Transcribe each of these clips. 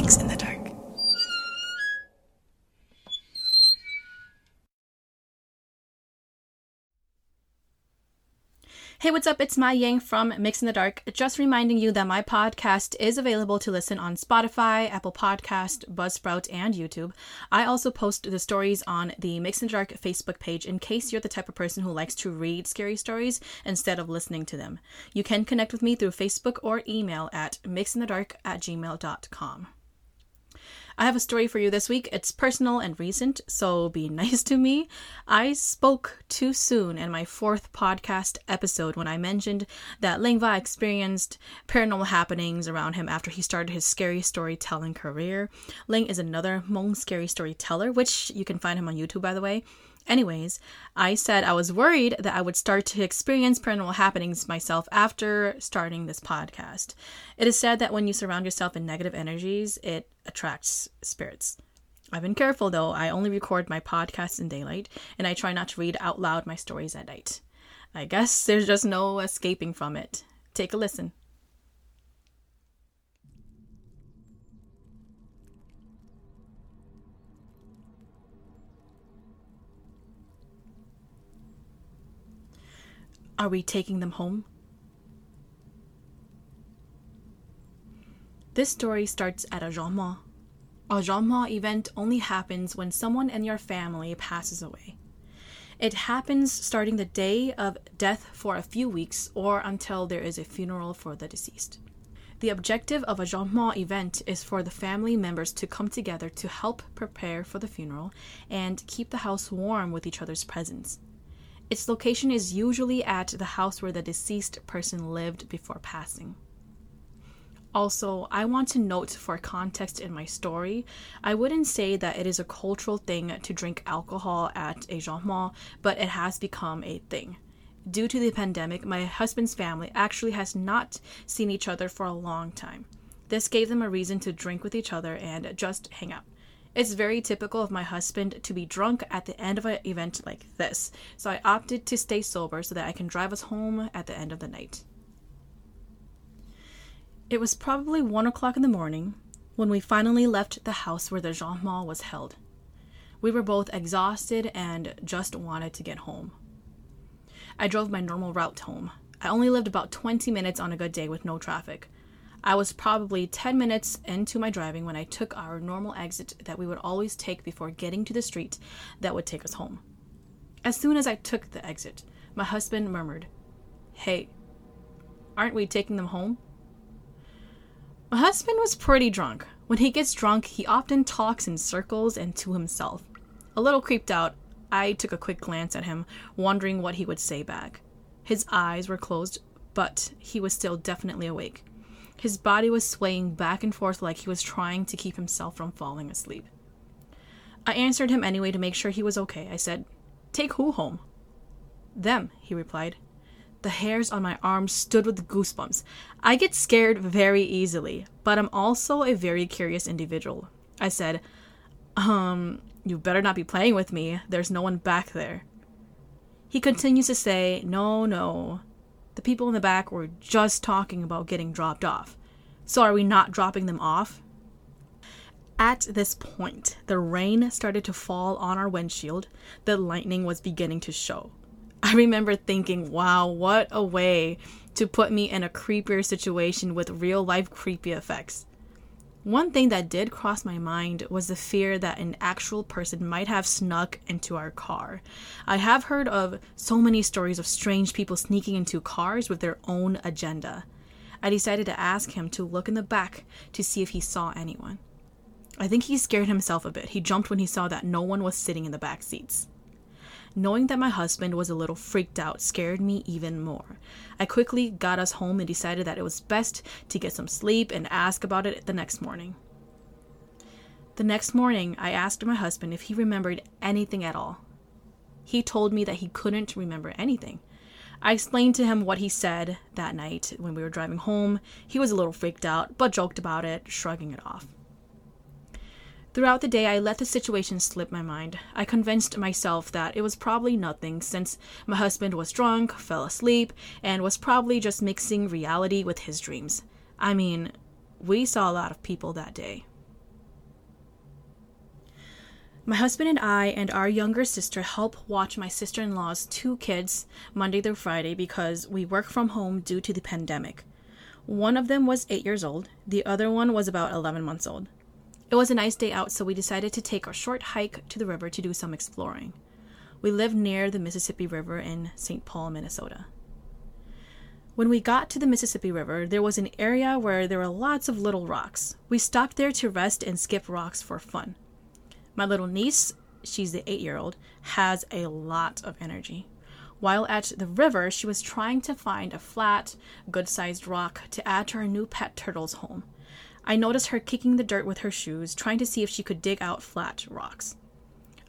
Myx in the Dark. Hey, what's up? It's Mai Yang from Myx in the Dark. Just reminding you that my podcast is available to listen on Spotify, Apple Podcast, Buzzsprout, and YouTube. I also post the stories on the Myx in the Dark Facebook page in case you're the type of person who likes to read scary stories instead of listening to them. You can connect with me through Facebook or email at myxinthedark at gmail.com. I have a story for you this week. It's personal and recent, so be nice to me. I spoke too soon in my fourth podcast episode when I mentioned that Lingva experienced paranormal happenings around him after he started his scary storytelling career. Ling is another Hmong scary storyteller, which you can find him on YouTube, by the way. Anyways, I said I was worried that I would start to experience paranormal happenings myself after starting this podcast. It is said that when you surround yourself in negative energies, it attracts spirits. I've been careful though. I only record my podcasts in daylight and I try not to read out loud my stories at night. I guess there's just no escaping from it. Take a listen. Are we taking them home? This story starts at a Jeanmort. A Jeanmort event only happens when someone in your family passes away. It happens starting the day of death for a few weeks or until there is a funeral for the deceased. The objective of a Jeanmort event is for the family members to come together to help prepare for the funeral and keep the house warm with each other's presence. Its location is usually at the house where the deceased person lived before passing. Also, I want to note for context in my story, I wouldn't say that it is a cultural thing to drink alcohol at a Jeanmort, but it has become a thing. Due to the pandemic, my husband's family actually has not seen each other for a long time. This gave them a reason to drink with each other and just hang out. It's very typical of my husband to be drunk at the end of an event like this, so I opted to stay sober so that I can drive us home at the end of the night. It was probably one o'clock in the morning when we finally left the house where the Jeanmort was held. We were both exhausted and just wanted to get home. I drove my normal route home. I only lived about 20 minutes on a good day with no traffic. I was probably 10 minutes into my driving when I took our normal exit that we would always take before getting to the street that would take us home. As soon as I took the exit, my husband murmured, Hey, aren't we taking them home? My husband was pretty drunk. When he gets drunk, he often talks in circles and to himself. A little creeped out, I took a quick glance at him, wondering what he would say back. His eyes were closed, but he was still definitely awake. His body was swaying back and forth like he was trying to keep himself from falling asleep. I answered him anyway to make sure he was okay. I said, Take who home? Them, he replied. The hairs on my arms stood with goosebumps. I get scared very easily, but I'm also a very curious individual. I said, Um, you better not be playing with me. There's no one back there. He continues to say, No, no. The people in the back were just talking about getting dropped off. So are we not dropping them off? At this point, the rain started to fall on our windshield. The lightning was beginning to show. I remember thinking, wow, what a way to put me in a creepier situation with real life creepy effects. One thing that did cross my mind was the fear that an actual person might have snuck into our car. I have heard of so many stories of strange people sneaking into cars with their own agenda. I decided to ask him to look in the back to see if he saw anyone. I think he scared himself a bit. He jumped when he saw that no one was sitting in the back seats. Knowing that my husband was a little freaked out scared me even more. I quickly got us home and decided that it was best to get some sleep and ask about it the next morning. The next morning, I asked my husband if he remembered anything at all. He told me that he couldn't remember anything. I explained to him what he said that night when we were driving home. He was a little freaked out, but joked about it, shrugging it off. Throughout the day, I let the situation slip my mind. I convinced myself that it was probably nothing since my husband was drunk, fell asleep, and was probably just mixing reality with his dreams. I mean, we saw a lot of people that day. My husband and I and our younger sister help watch my sister in law's two kids Monday through Friday because we work from home due to the pandemic. One of them was eight years old, the other one was about 11 months old. It was a nice day out, so we decided to take a short hike to the river to do some exploring. We live near the Mississippi River in St. Paul, Minnesota. When we got to the Mississippi River, there was an area where there were lots of little rocks. We stopped there to rest and skip rocks for fun. My little niece, she's the eight year old, has a lot of energy. While at the river, she was trying to find a flat, good sized rock to add to her new pet turtle's home. I noticed her kicking the dirt with her shoes, trying to see if she could dig out flat rocks.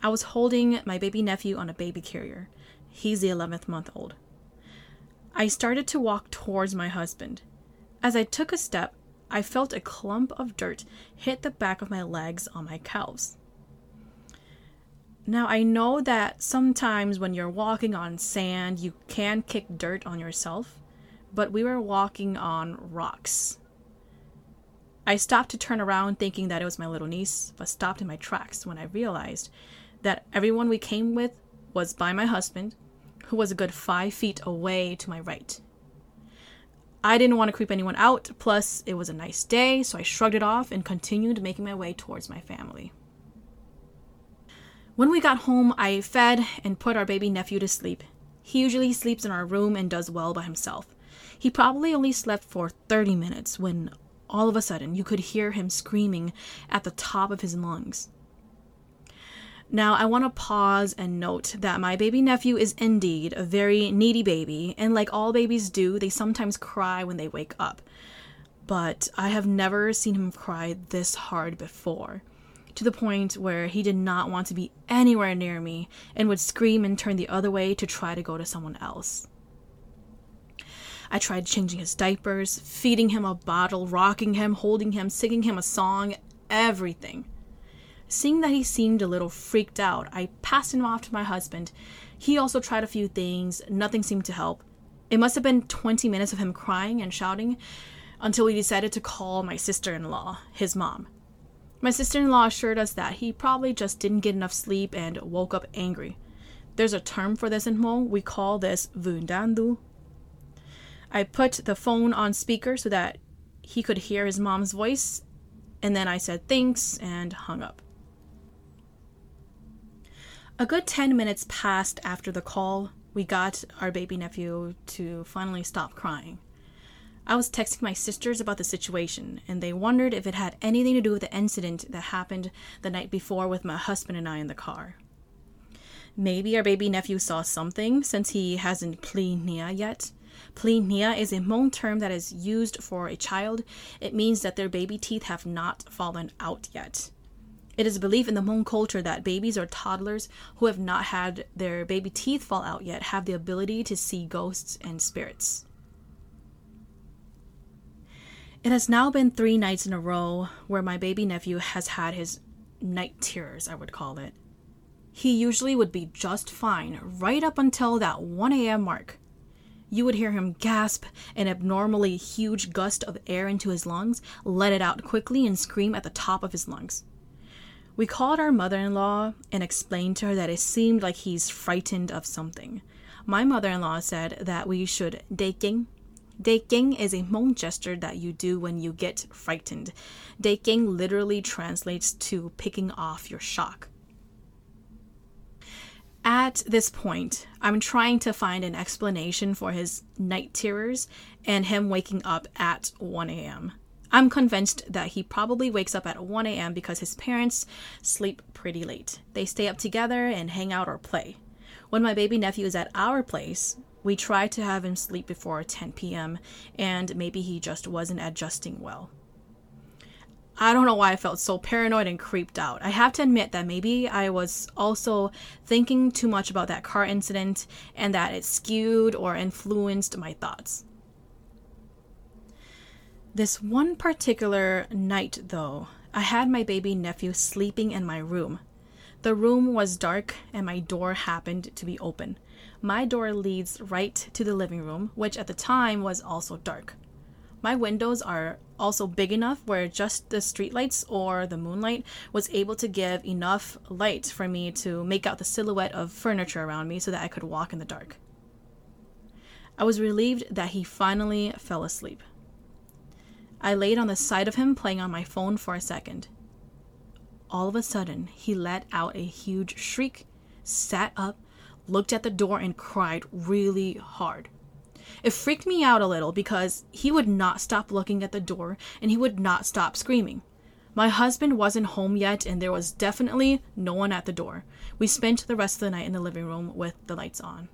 I was holding my baby nephew on a baby carrier. He's the 11th month old. I started to walk towards my husband. As I took a step, I felt a clump of dirt hit the back of my legs on my calves. Now, I know that sometimes when you're walking on sand, you can kick dirt on yourself, but we were walking on rocks. I stopped to turn around thinking that it was my little niece, but stopped in my tracks when I realized that everyone we came with was by my husband, who was a good five feet away to my right. I didn't want to creep anyone out, plus, it was a nice day, so I shrugged it off and continued making my way towards my family. When we got home, I fed and put our baby nephew to sleep. He usually sleeps in our room and does well by himself. He probably only slept for 30 minutes when all of a sudden you could hear him screaming at the top of his lungs. Now, I want to pause and note that my baby nephew is indeed a very needy baby, and like all babies do, they sometimes cry when they wake up. But I have never seen him cry this hard before, to the point where he did not want to be anywhere near me and would scream and turn the other way to try to go to someone else. I tried changing his diapers, feeding him a bottle, rocking him, holding him, singing him a song, everything. Seeing that he seemed a little freaked out, I passed him off to my husband. He also tried a few things, nothing seemed to help. It must have been 20 minutes of him crying and shouting until we decided to call my sister in law, his mom. My sister in law assured us that he probably just didn't get enough sleep and woke up angry. There's a term for this in Hmong. We call this vundandu. I put the phone on speaker so that he could hear his mom's voice, and then I said thanks and hung up. A good 10 minutes passed after the call. We got our baby nephew to finally stop crying. I was texting my sisters about the situation, and they wondered if it had anything to do with the incident that happened the night before with my husband and I in the car. Maybe our baby nephew saw something since he hasn't niya yet. Pliin niya is a Hmong term that is used for a child. It means that their baby teeth have not fallen out yet. It is believed in the Hmong culture that babies or toddlers who have not had their baby teeth fall out yet have the ability to see ghosts and spirits. It has now been three nights in a row where my baby nephew has had his night terrors, I would call it. He usually would be just fine right up until that 1 a.m. mark. You would hear him gasp an abnormally huge gust of air into his lungs, let it out quickly, and scream at the top of his lungs. We called our mother in law and explained to her that it seemed like he's frightened of something. My mother in law said that we should daking. Daking is a Hmong gesture that you do when you get frightened. Daking literally translates to picking off your shock. At this point, I'm trying to find an explanation for his night terrors and him waking up at 1 a.m. I'm convinced that he probably wakes up at 1 a.m. because his parents sleep pretty late. They stay up together and hang out or play. When my baby nephew is at our place, we try to have him sleep before 10 p.m., and maybe he just wasn't adjusting well. I don't know why I felt so paranoid and creeped out. I have to admit that maybe I was also thinking too much about that car incident and that it skewed or influenced my thoughts. This one particular night, though, I had my baby nephew sleeping in my room. The room was dark and my door happened to be open. My door leads right to the living room, which at the time was also dark. My windows are also big enough where just the streetlights or the moonlight was able to give enough light for me to make out the silhouette of furniture around me so that I could walk in the dark. I was relieved that he finally fell asleep. I laid on the side of him playing on my phone for a second. All of a sudden, he let out a huge shriek, sat up, looked at the door, and cried really hard. It freaked me out a little because he would not stop looking at the door and he would not stop screaming. My husband wasn't home yet and there was definitely no one at the door. We spent the rest of the night in the living room with the lights on.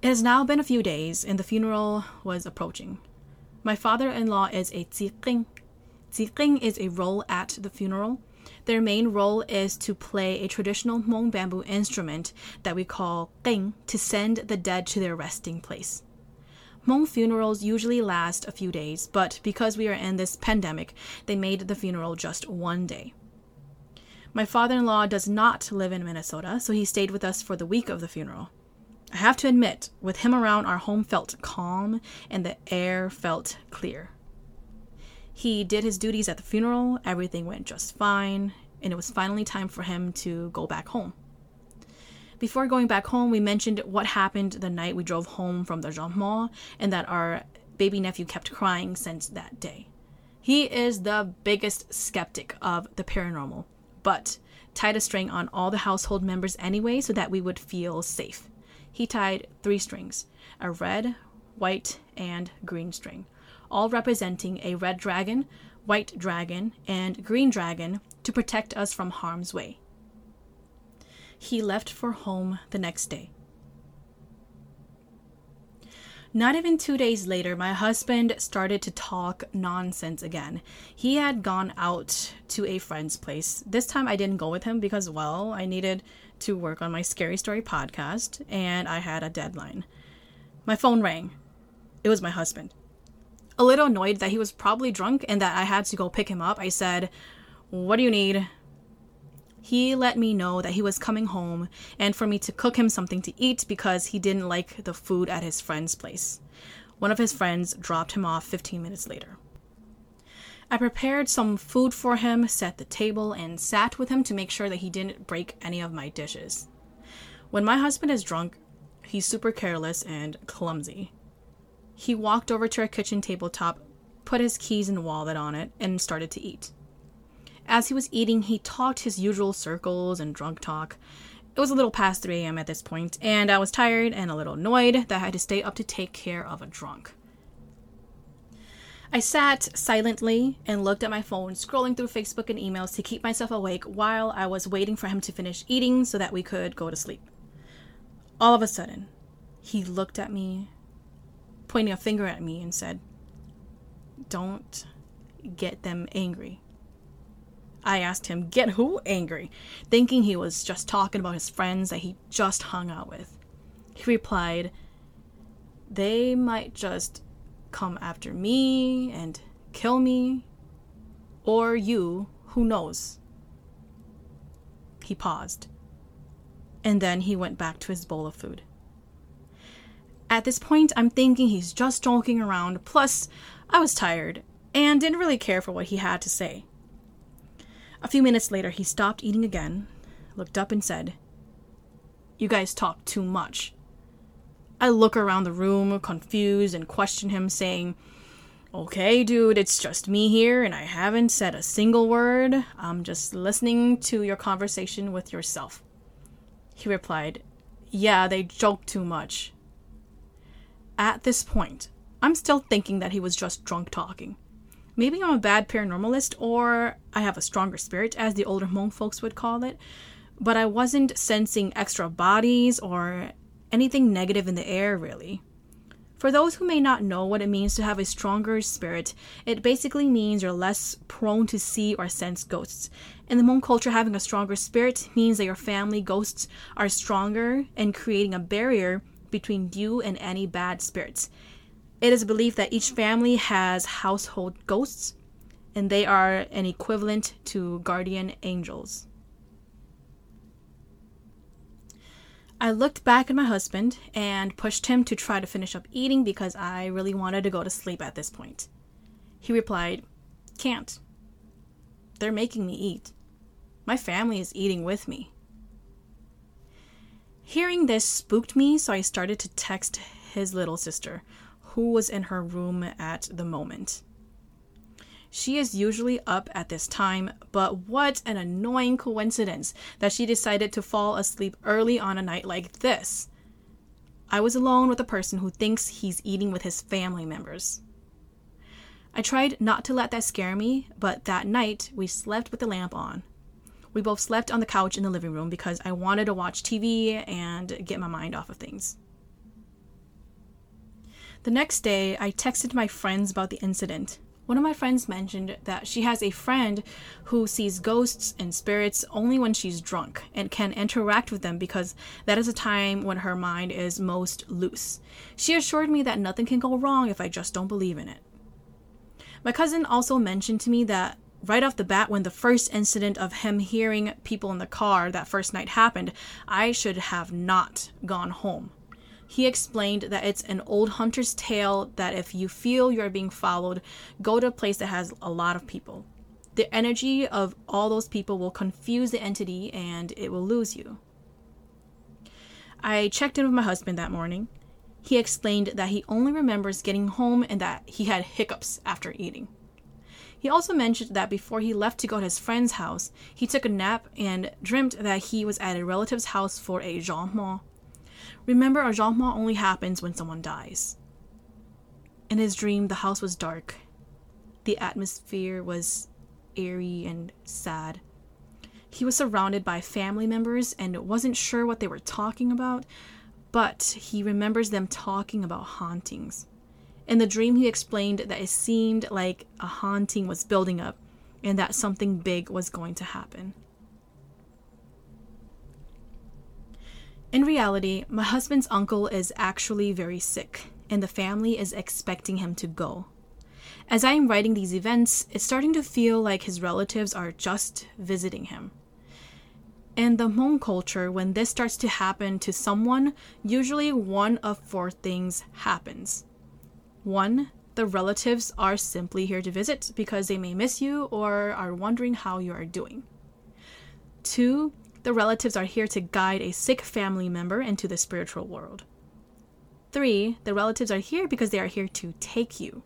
It has now been a few days and the funeral was approaching. My father in law is a tsiqing. Tsiqing is a role at the funeral their main role is to play a traditional Hmong bamboo instrument that we call qeej to send the dead to their resting place. Hmong funerals usually last a few days, but because we are in this pandemic, they made the funeral just one day. My father in law does not live in Minnesota, so he stayed with us for the week of the funeral. I have to admit, with him around, our home felt calm and the air felt clear. He did his duties at the funeral, everything went just fine, and it was finally time for him to go back home. Before going back home, we mentioned what happened the night we drove home from the Jean and that our baby nephew kept crying since that day. He is the biggest skeptic of the paranormal, but tied a string on all the household members anyway so that we would feel safe. He tied three strings a red, white, and green string all representing a red dragon, white dragon, and green dragon to protect us from harm's way. He left for home the next day. Not even two days later, my husband started to talk nonsense again. He had gone out to a friend's place. This time I didn't go with him because, well, I needed to work on my Scary Story podcast and I had a deadline. My phone rang. It was my husband a little annoyed that he was probably drunk and that I had to go pick him up, I said, What do you need? He let me know that he was coming home and for me to cook him something to eat because he didn't like the food at his friend's place. One of his friends dropped him off 15 minutes later. I prepared some food for him, set the table, and sat with him to make sure that he didn't break any of my dishes. When my husband is drunk, he's super careless and clumsy. He walked over to our kitchen tabletop, put his keys and wallet on it, and started to eat. As he was eating, he talked his usual circles and drunk talk. It was a little past 3 a.m. at this point, and I was tired and a little annoyed that I had to stay up to take care of a drunk. I sat silently and looked at my phone, scrolling through Facebook and emails to keep myself awake while I was waiting for him to finish eating so that we could go to sleep. All of a sudden, he looked at me pointing a finger at me and said, Don't get them angry. I asked him, Get who angry? thinking he was just talking about his friends that he just hung out with. He replied, They might just come after me and kill me. Or you, who knows? He paused. And then he went back to his bowl of food. At this point, I'm thinking he's just joking around, plus, I was tired and didn't really care for what he had to say. A few minutes later, he stopped eating again, looked up, and said, You guys talk too much. I look around the room, confused, and question him, saying, Okay, dude, it's just me here, and I haven't said a single word. I'm just listening to your conversation with yourself. He replied, Yeah, they joke too much at this point, I'm still thinking that he was just drunk talking. Maybe I'm a bad paranormalist, or I have a stronger spirit, as the older Hmong folks would call it, but I wasn't sensing extra bodies or anything negative in the air, really. For those who may not know what it means to have a stronger spirit, it basically means you're less prone to see or sense ghosts. In the Hmong culture, having a stronger spirit means that your family ghosts are stronger and creating a barrier between you and any bad spirits. It is believed that each family has household ghosts, and they are an equivalent to guardian angels. I looked back at my husband and pushed him to try to finish up eating because I really wanted to go to sleep at this point. He replied, Can't. They're making me eat. My family is eating with me. Hearing this spooked me, so I started to text his little sister, who was in her room at the moment. She is usually up at this time, but what an annoying coincidence that she decided to fall asleep early on a night like this. I was alone with a person who thinks he's eating with his family members. I tried not to let that scare me, but that night we slept with the lamp on. We both slept on the couch in the living room because I wanted to watch TV and get my mind off of things. The next day, I texted my friends about the incident. One of my friends mentioned that she has a friend who sees ghosts and spirits only when she's drunk and can interact with them because that is a time when her mind is most loose. She assured me that nothing can go wrong if I just don't believe in it. My cousin also mentioned to me that right off the bat, when the first incident of him hearing people in the car that first night happened, I should have not gone home. He explained that it's an old hunter's tale that if you feel you're being followed, go to a place that has a lot of people. The energy of all those people will confuse the entity and it will lose you. I checked in with my husband that morning. He explained that he only remembers getting home and that he had hiccups after eating. He also mentioned that before he left to go to his friend's house, he took a nap and dreamt that he was at a relative's house for a Jean Remember, a Jeanmot only happens when someone dies. In his dream, the house was dark. The atmosphere was eerie and sad. He was surrounded by family members and wasn't sure what they were talking about, but he remembers them talking about hauntings. In the dream, he explained that it seemed like a haunting was building up and that something big was going to happen. In reality, my husband's uncle is actually very sick, and the family is expecting him to go. As I am writing these events, it's starting to feel like his relatives are just visiting him. In the Hmong culture, when this starts to happen to someone, usually one of four things happens. One, the relatives are simply here to visit because they may miss you or are wondering how you are doing. Two, the relatives are here to guide a sick family member into the spiritual world. Three, the relatives are here because they are here to take you.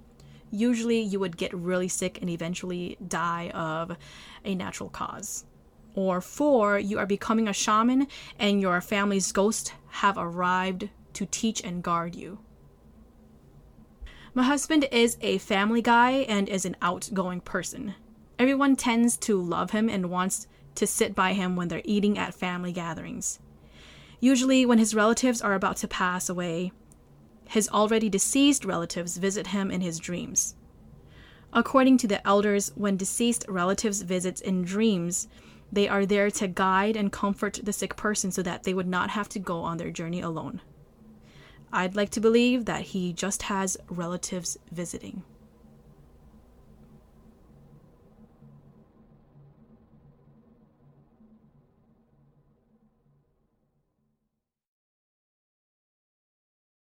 Usually, you would get really sick and eventually die of a natural cause. Or four, you are becoming a shaman and your family's ghosts have arrived to teach and guard you. My husband is a family guy and is an outgoing person. Everyone tends to love him and wants to sit by him when they're eating at family gatherings. Usually, when his relatives are about to pass away, his already deceased relatives visit him in his dreams. According to the elders, when deceased relatives visit in dreams, they are there to guide and comfort the sick person so that they would not have to go on their journey alone. I'd like to believe that he just has relatives visiting.